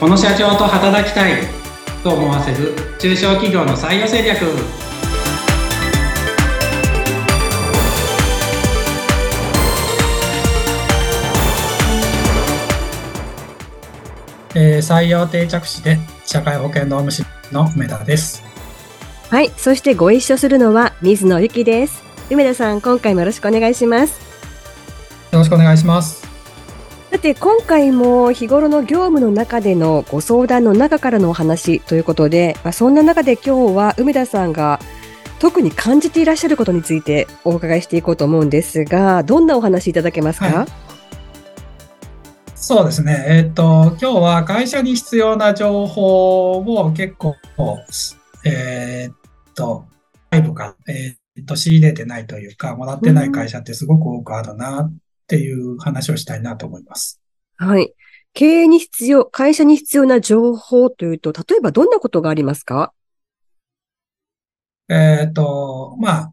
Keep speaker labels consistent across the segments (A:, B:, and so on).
A: この社長と働きたいと思わせる中小企業の採用戦略
B: えー、採用定着士で社会保険労務士の梅田です。
C: はい、そしてご一緒するのは水野ゆきです。梅田さん、今回もよろしくお願いします。
B: よろしくお願いします。
C: さて、今回も日頃の業務の中でのご相談の中からのお話ということで、まあ、そんな中で今日は梅田さんが特に感じていらっしゃることについてお伺いしていこうと思うんですが、どんなお話いただけますか、
B: はい。そうですね。えっ、と、今日は会社に必要な情報を結構、えっ、と、外部から、えっ、と、仕入れてないというか、もらってない会社ってすごく多くあるなっていう話をしたいなと思います。
C: はい。経営に必要、会社に必要な情報というと、例えばどんなことがありますか？
B: えっ、と、まあ、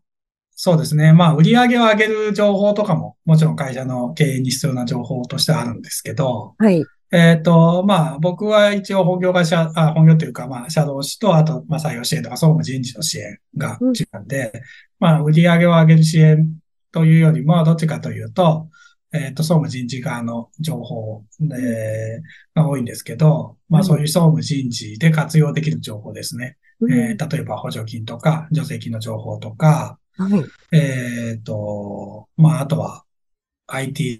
B: そうですね。まあ、売り上げを上げる情報とかも、もちろん会社の経営に必要な情報としてあるんですけど、
C: はい。
B: えっ、と、まあ、僕は一応本業が社、あ、本業というか、まあ、社労士と、あと、まあ、採用支援とか、総務人事の支援が中なんで、まあ、売り上げを上げる支援というよりも、どっちかというと、えっ、と、総務人事側の情報で、が多いんですけど、まあ、そういう総務人事で活用できる情報ですね。
C: うん
B: えー例えば補助金とか、助成金の情報とか、
C: はい。
B: えっ、と、まあ、あとは IT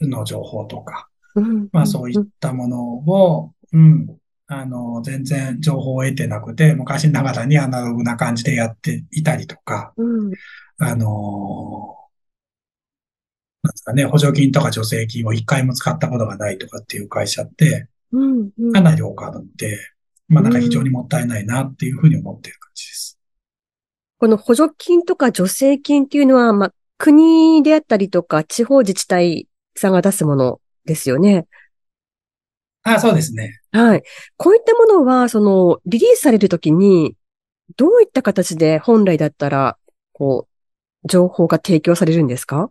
B: の情報とか、
C: うん
B: まあそういったものを、うん、あの、全然情報を得てなくて、昔ながらにアナログな感じでやっていたりとか、
C: うん。
B: あの、なんですかね、補助金とか助成金を一回も使ったことがないとかっていう会社って、
C: うん。うん
B: かなり多くあるんで、まあなんか非常にもったいないなっていうふうに思っている感じです。
C: この補助金とか助成金っていうのは、まあ、国であったりとか、地方自治体さんが出すものですよね。
B: あ、そうですね。
C: はい。こういったものは、その、リリースされるときに、どういった形で本来だったら、こう、情報が提供されるんですか？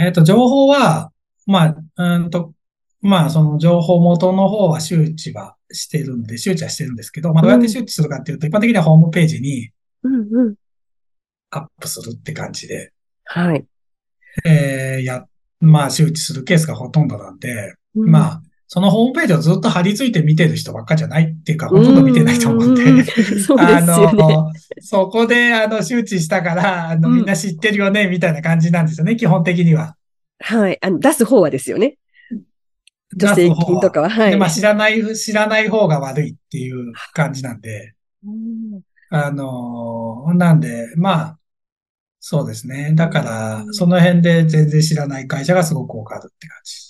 B: えっ、と、情報は、まあ、うーんと、まあ、その情報元の方は周知はしてるんで、周知はしてるんですけど、まあ、どうやって周知するかっていうと、一般的にはホームページに
C: うんうん。
B: アップするって感じで、
C: はい。
B: えー、や、まあ、周知するケースがほとんどなんで、
C: うん
B: まあ、そのホームページをずっと貼り付いて見てる人ばっかじゃないっていうか、ほとんど見てないと思うんで、
C: うんです
B: あ。の、そこで、あの、周知したから、あの、
C: うん
B: みんな知ってるよね、みたいな感じなんですよね、基本的には。
C: はい。あの、出す方はですよね。助成金とかは。はい。
B: で、まあ知らない、知らない方が悪いっていう感じなんで、
C: うん
B: あのーなんで、まあ、そうですね。だから
C: う、ん
B: その辺で全然知らない会社がすごく多くあるって感じ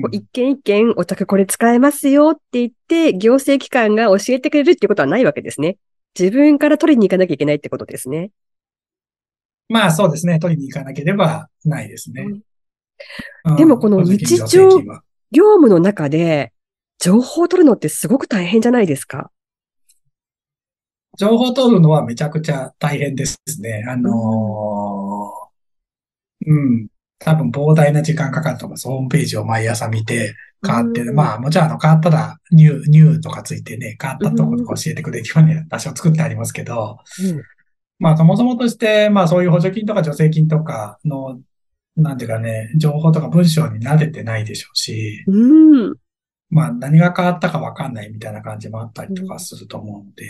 C: こう一件一件お宅これ使えますよって言って、行政機関が教えてくれるってことはないわけですね。自分から取りに行かなきゃいけないってことですね。
B: まあそうですね。取りに行かなければないですね。
C: うん
B: うん
C: でもこの日常業務の中で情報を取るのってすごく大変じゃないですか？
B: 情報を取るのはめちゃくちゃ大変ですね。あのーうん。多分膨大な時間かかると思います。ホームページを毎朝見て、変わってまあ、もちろんあの変わったら、ニュー、ニューとかついてね、変わったところとか教えてくれるように場所を作ってありますけど、まあ、そもそもとして、まあ、そういう補助金とか助成金とかの、なんていうかね、情報とか文章に慣れてないでしょうし、
C: うん。うん。
B: まあ、何が変わったかわかんないみたいな感じもあったりとかすると思うので、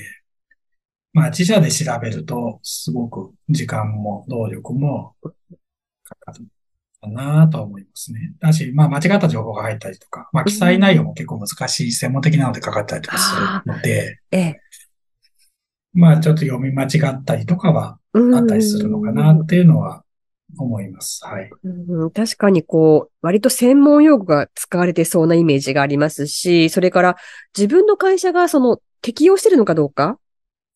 B: まあ、自社で調べると、すごく時間も労力もかかるかなとは思いますね。だし、まあ、間違った情報が入ったりとか、まあ、記載内容も結構難しい、専門的なのでかかったりとかするので、
C: ええ。
B: まあ、ちょっと読み間違ったりとかは
C: うん
B: あったりするのかなっていうのは思います。はい。
C: うん確かにこう、割と専門用語が使われてそうなイメージがありますし、それから自分の会社がその適用してるのかどうかっ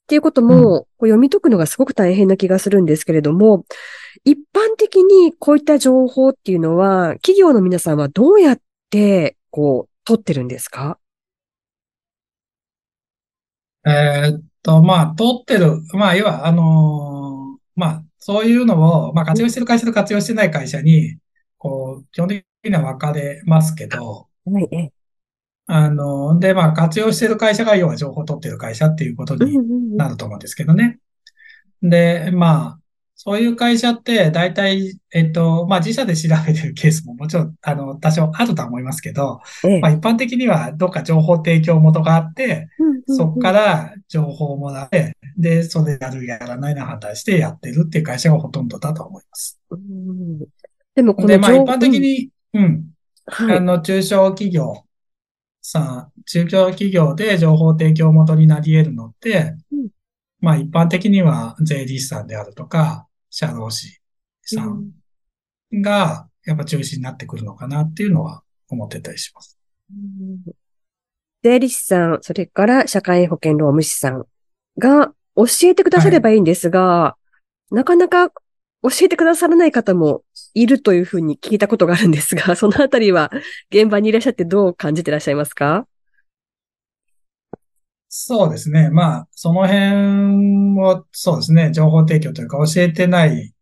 C: ていうこともこう読み解くのがすごく大変な気がするんですけれども、一般的にこういった情報っていうのは、企業の皆さんはどうやってこう、取ってるんですか？
B: えーっと、まあ、取ってる、まあ、要は、あのーまあ、そういうのを、まあ、活用してる会社と活用してない会社に、こう、基本的な分かれますけど、
C: はい、ええ。
B: あの、で、まあ、活用してる会社が要は情報を取ってる会社っていうことになると思うんですけどね。で、まあ、そういう会社って大体、えっと、まあ自社で調べてるケースももちろん、あの、多少あるとは思いますけど、
C: ええ。
B: まあ一般的にはどっか情報提供元があって、そこから情報をもらって、で、それやるやらないの判断してやってるっていう会社がほとんどだと思います。
C: うん。でもこの
B: で、まあ
C: 情
B: 一般的に、うん、
C: はい。
B: あの、中小企業さん、中小企業で情報提供元になり得るのって、
C: うん。
B: まあ一般的には税理士さんであるとか、社労士さんがやっぱ中心になってくるのかなっていうのは思ってたりします。
C: うん。税理士さん、それから社会保険労務士さんが教えてくださればいいんですが、なかなか教えてくださらない方もいるというふうに聞いたことがあるんですが、そのあたりは現場にいらっしゃってどう感じてらっしゃいますか？
B: そうですね。まあ、その辺を、そうですね、情報提供というか教えてない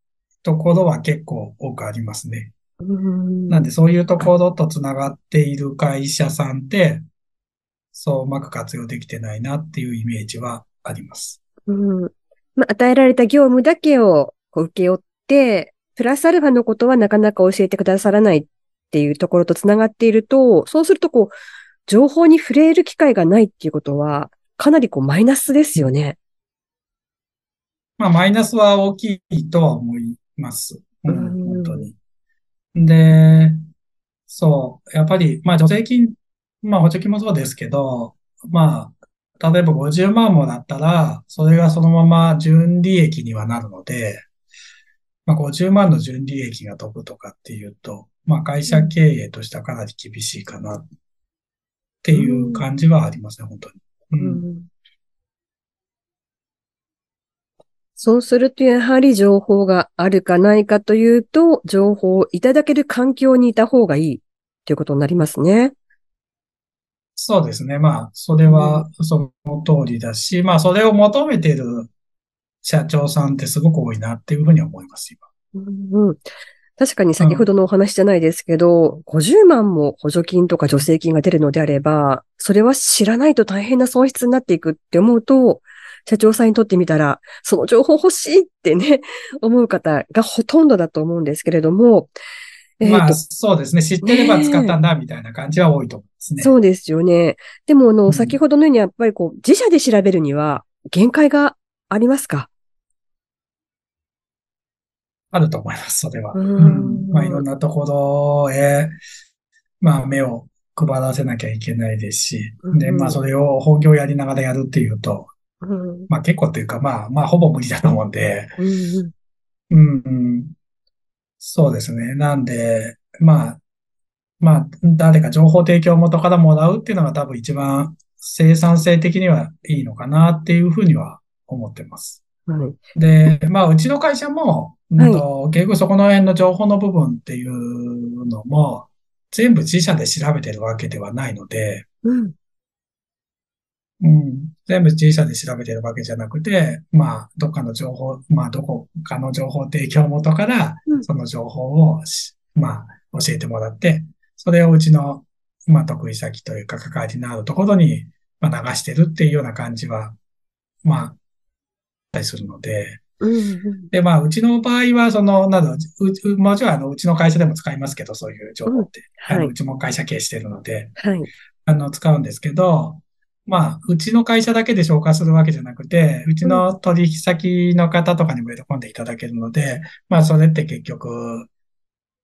B: ところは結構多くありますね。
C: うん
B: なんでそういうところとつながっている会社さんって、そううまく活用できてないなっていうイメージはあります。
C: うんまあ、与えられた業務だけをこう請け負って、プラスアルファのことはなかなか教えてくださらないっていうところとつながっていると、そうするとこう、情報に触れる機会がないっていうことは、かなりこうマイナスですよね。
B: まあ、マイナスは大きいとは思います。う
C: うん
B: ん、本当に。で、そう、やっぱり、まあ、助成金、まあ、補助金もそうですけど、まあ、例えば50万もらったら、それがそのまま純利益にはなるので、まあ、50万の純利益が飛ぶとかっていうと、まあ、会社経営としてはかなり厳しいかなっていう感じはありますね、本当に。うん。
C: そうすると、やはり情報があるかないかというと、情報をいただける環境にいた方がいいということになりますね。
B: そうですね。まあ、それはその通りだし、まあ、それを求めている社長さんってすごく多いなっていうふうに思います、今。
C: うんうん確かに先ほどのお話じゃないですけど、50万も補助金とか助成金が出るのであれば、それは知らないと大変な損失になっていくって思うと、社長さんにとってみたら、その情報欲しいってね、思う方がほとんどだと思うんですけれども、えー
B: まあ、
C: と
B: そうですね。知ってれば使ったんだ、みたいな感じは多いと思いますね。
C: そうですよね。でも、あの、
B: うん
C: 先ほどのようにやっぱりこう、自社で調べるには限界がありますか？
B: あると思います、それは。まあ、いろんなところへ、まあ、目を配らせなきゃいけないですし、で、
C: うん
B: まあ、それを本業やりながらやるっていうと、
C: うん
B: まあ、結構というか、まあ、まあ、ほぼ無理だと思うんで、
C: うん。
B: そうですね。なんで、まあ、まあ、誰か情報提供元からもらうっていうのが多分一番生産性的にはいいのかなっていうふうには思ってます。
C: はい
B: で、まあ、うちの会社も、うん。
C: はい
B: と結局そこの辺の情報の部分っていうのも、全部自社で調べてるわけではないので、
C: うん。
B: うん、全部自社で調べてるわけじゃなくて、まあ、どっかの情報、まあ、どこかの情報提供元から
C: う、ん。
B: その情報をし、まあ、教えてもらって、それをうちの、まあ、得意先というか、関わりのあるところに、まあ、流してるっていうような感じは、まあ、あったりするので、
C: うんうん
B: で、まあ、うちの場合は、その、など、うう、もちろん、あの、うちの会社でも使いますけど、そういう情報って。あの、
C: はいう
B: ちも会社経営してるので、
C: はい。
B: あの、使うんですけど、まあ、うちの会社だけで紹介するわけじゃなくて、うちの取引先の方とかにも喜んでいただけるので、まあ、それって結局、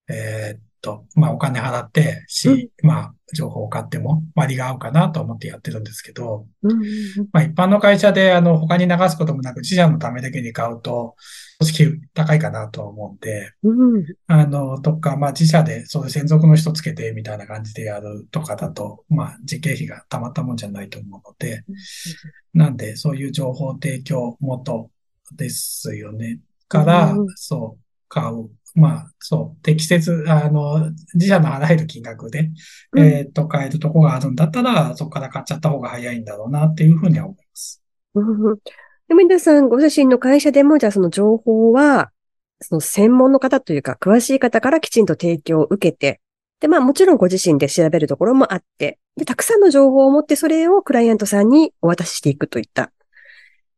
B: えーっと、まあ、お金払ってし、まあ、情報を買っても割が合うかなと思ってやってるんですけど、
C: うんうん
B: まあ、一般の会社で、あの、他に流すこともなく、自社のためだけに買うと、組織高いかなとは思うんで、
C: うんうん
B: あの、とか、まあ自社でそういう専属の人つけてみたいな感じでやるとかだと、まあ時経費がたまったもんじゃないと思うので、なんでそういう情報提供元ですよね。から
C: うん、
B: そう、買う。まあ、そう、適切、あの、自社の払える金額で、
C: うん
B: えっと、買えるとこがあるんだったら、そこから買っちゃった方が早いんだろうなっていうふうには思います。
C: うんうんでも皆さん、ご自身の会社でも、じゃあその情報は、その専門の方というか、詳しい方からきちんと提供を受けて、で、まあもちろんご自身で調べるところもあって、で、たくさんの情報を持ってそれをクライアントさんにお渡ししていくといった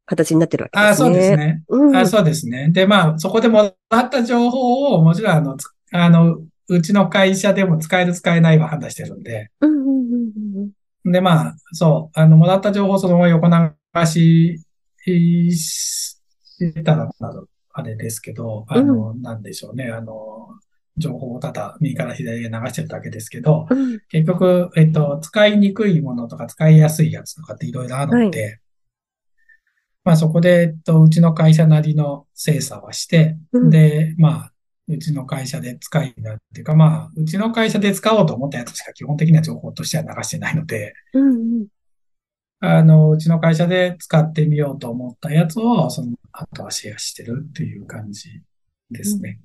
C: 形になってるわけ
B: ああ、
C: ですね。
B: そうですね。
C: うん。
B: あそうですね。で、まあ、そこでもらった情報を、もちろん、あの、つあの、うちの会社でも使える使えないは判断してるんで、
C: うんうんうんうん
B: で、まあ、そう、あの、もらった情報をそのまま横流ししてたら、あれですけど、あの、なんでしょうね、あの、情報をただ右から左へ流してるだけですけど、
C: うん。
B: 結局、えっと、使いにくいものとか使いやすいやつとかっていろいろあるので、まあそこで、えっと、うちの会社なりの精査はして、
C: うん
B: で、まあ、うちの会社で使いなっていうか、まあ、うちの会社で使おうと思ったやつしか基本的な情報としては流してないので、
C: うんうん。
B: あの、うちの会社で使ってみようと思ったやつを、その後はシェアしてるっていう感じですね。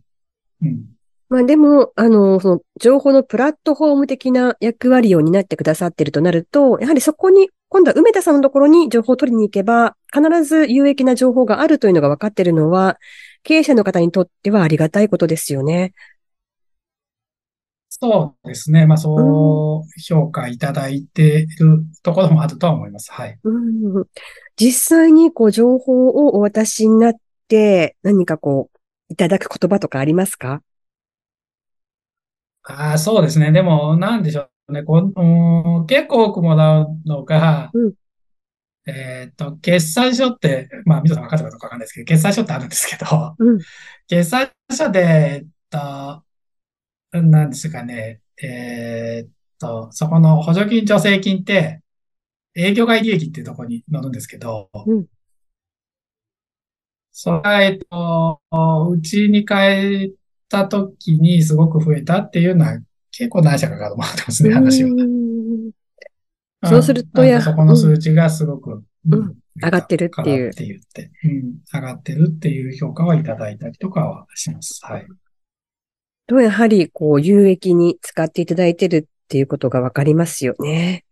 B: うん。
C: まあでも、あの、その情報のプラットフォーム的な役割を担ってくださっているとなると、やはりそこに、今度は梅田さんのところに情報を取りに行けば、必ず有益な情報があるというのが分かっているのは、経営者の方にとってはありがたいことですよね。
B: そうですね。まあ、そう評価いただいているところもあるとは思います。はい。
C: うん、実際にこう情報をお渡しになって、何かこう、いただく言葉とかありますか？
B: ああ、そうですね。でも、なんでしょうね。こん結構多くもらうのが、
C: うん
B: えっと、決算書って、まあ、皆さん分かったかどうかわかんないですけど、決算書ってあるんですけど、
C: うん。
B: 決算書で、えっと、なんですかね。えっと、そこの補助金、助成金って、営業外利益っていうところに載るんですけど、
C: うん
B: それが、えっと、うちに帰った時にすごく増えたっていうのは結構何社かからもらってますね、話は。
C: う んそうするとや
B: そこの数値がすごく、
C: うん上がってるっていう
B: 上がって言って、うん、上がってるっていう評価はいただいたりとかはします。はい。
C: と、やはり、こう、有益に使っていただいてるっていうことがわかりますよね。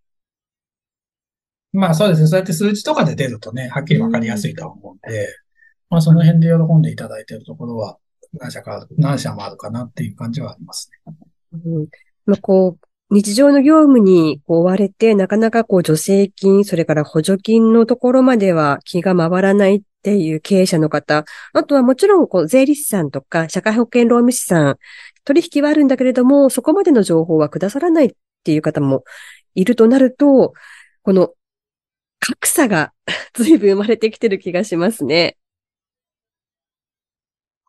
B: まあそうですね。そうやって数値とかで出るとね、はっきりわかりやすいとは思うんで、まあその辺で喜んでいただいているところは何社か、何社もあるかなっていう感じはありますね。
C: うんまあ、こう、日常の業務に追われて、なかなかこう助成金、それから補助金のところまでは気が回らないっていう経営者の方、あとはもちろんこう税理士さんとか社会保険労務士さん、取引はあるんだけれども、そこまでの情報はくださらないっていう方もいるとなると、この格差が 随分生まれてきてる気がしますね。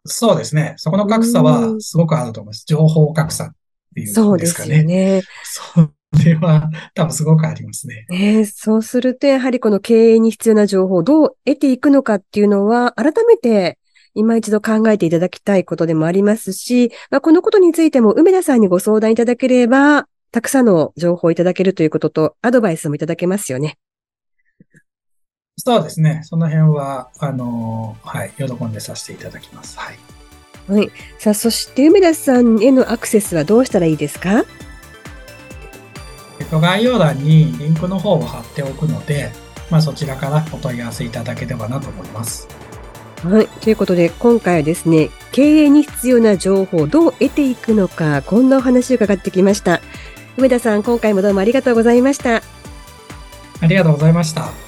B: そうですね。そこの格差はすごくあると思います。情報格差ってい
C: そううんですよ
B: ですかね。
C: ね。
B: それは多分すごくありますね。
C: ねえそうすると、やはりこの経営に必要な情報をどう得ていくのかっていうのは、改めて今一度考えていただきたいことでもありますし、まあ、このことについても梅田さんにご相談いただければ、たくさんの情報をいただけるということと、アドバイスもいただけますよね。
B: そうですね。その辺は、あの、はい、喜んでさせていただきます。はい。
C: はい。さあ、そして梅田さんへのアクセスはどうしたらいいですか？
B: えっと、概要欄にリンクの方を貼っておくので、まあそちらからお問い合わせいただければなと思います。
C: はい。ということで、今回はですね、経営に必要な情報をどう得ていくのか、こんなお話を伺ってきました。梅田さん、今回もどうもありがとうございました。
B: ありがとうございました。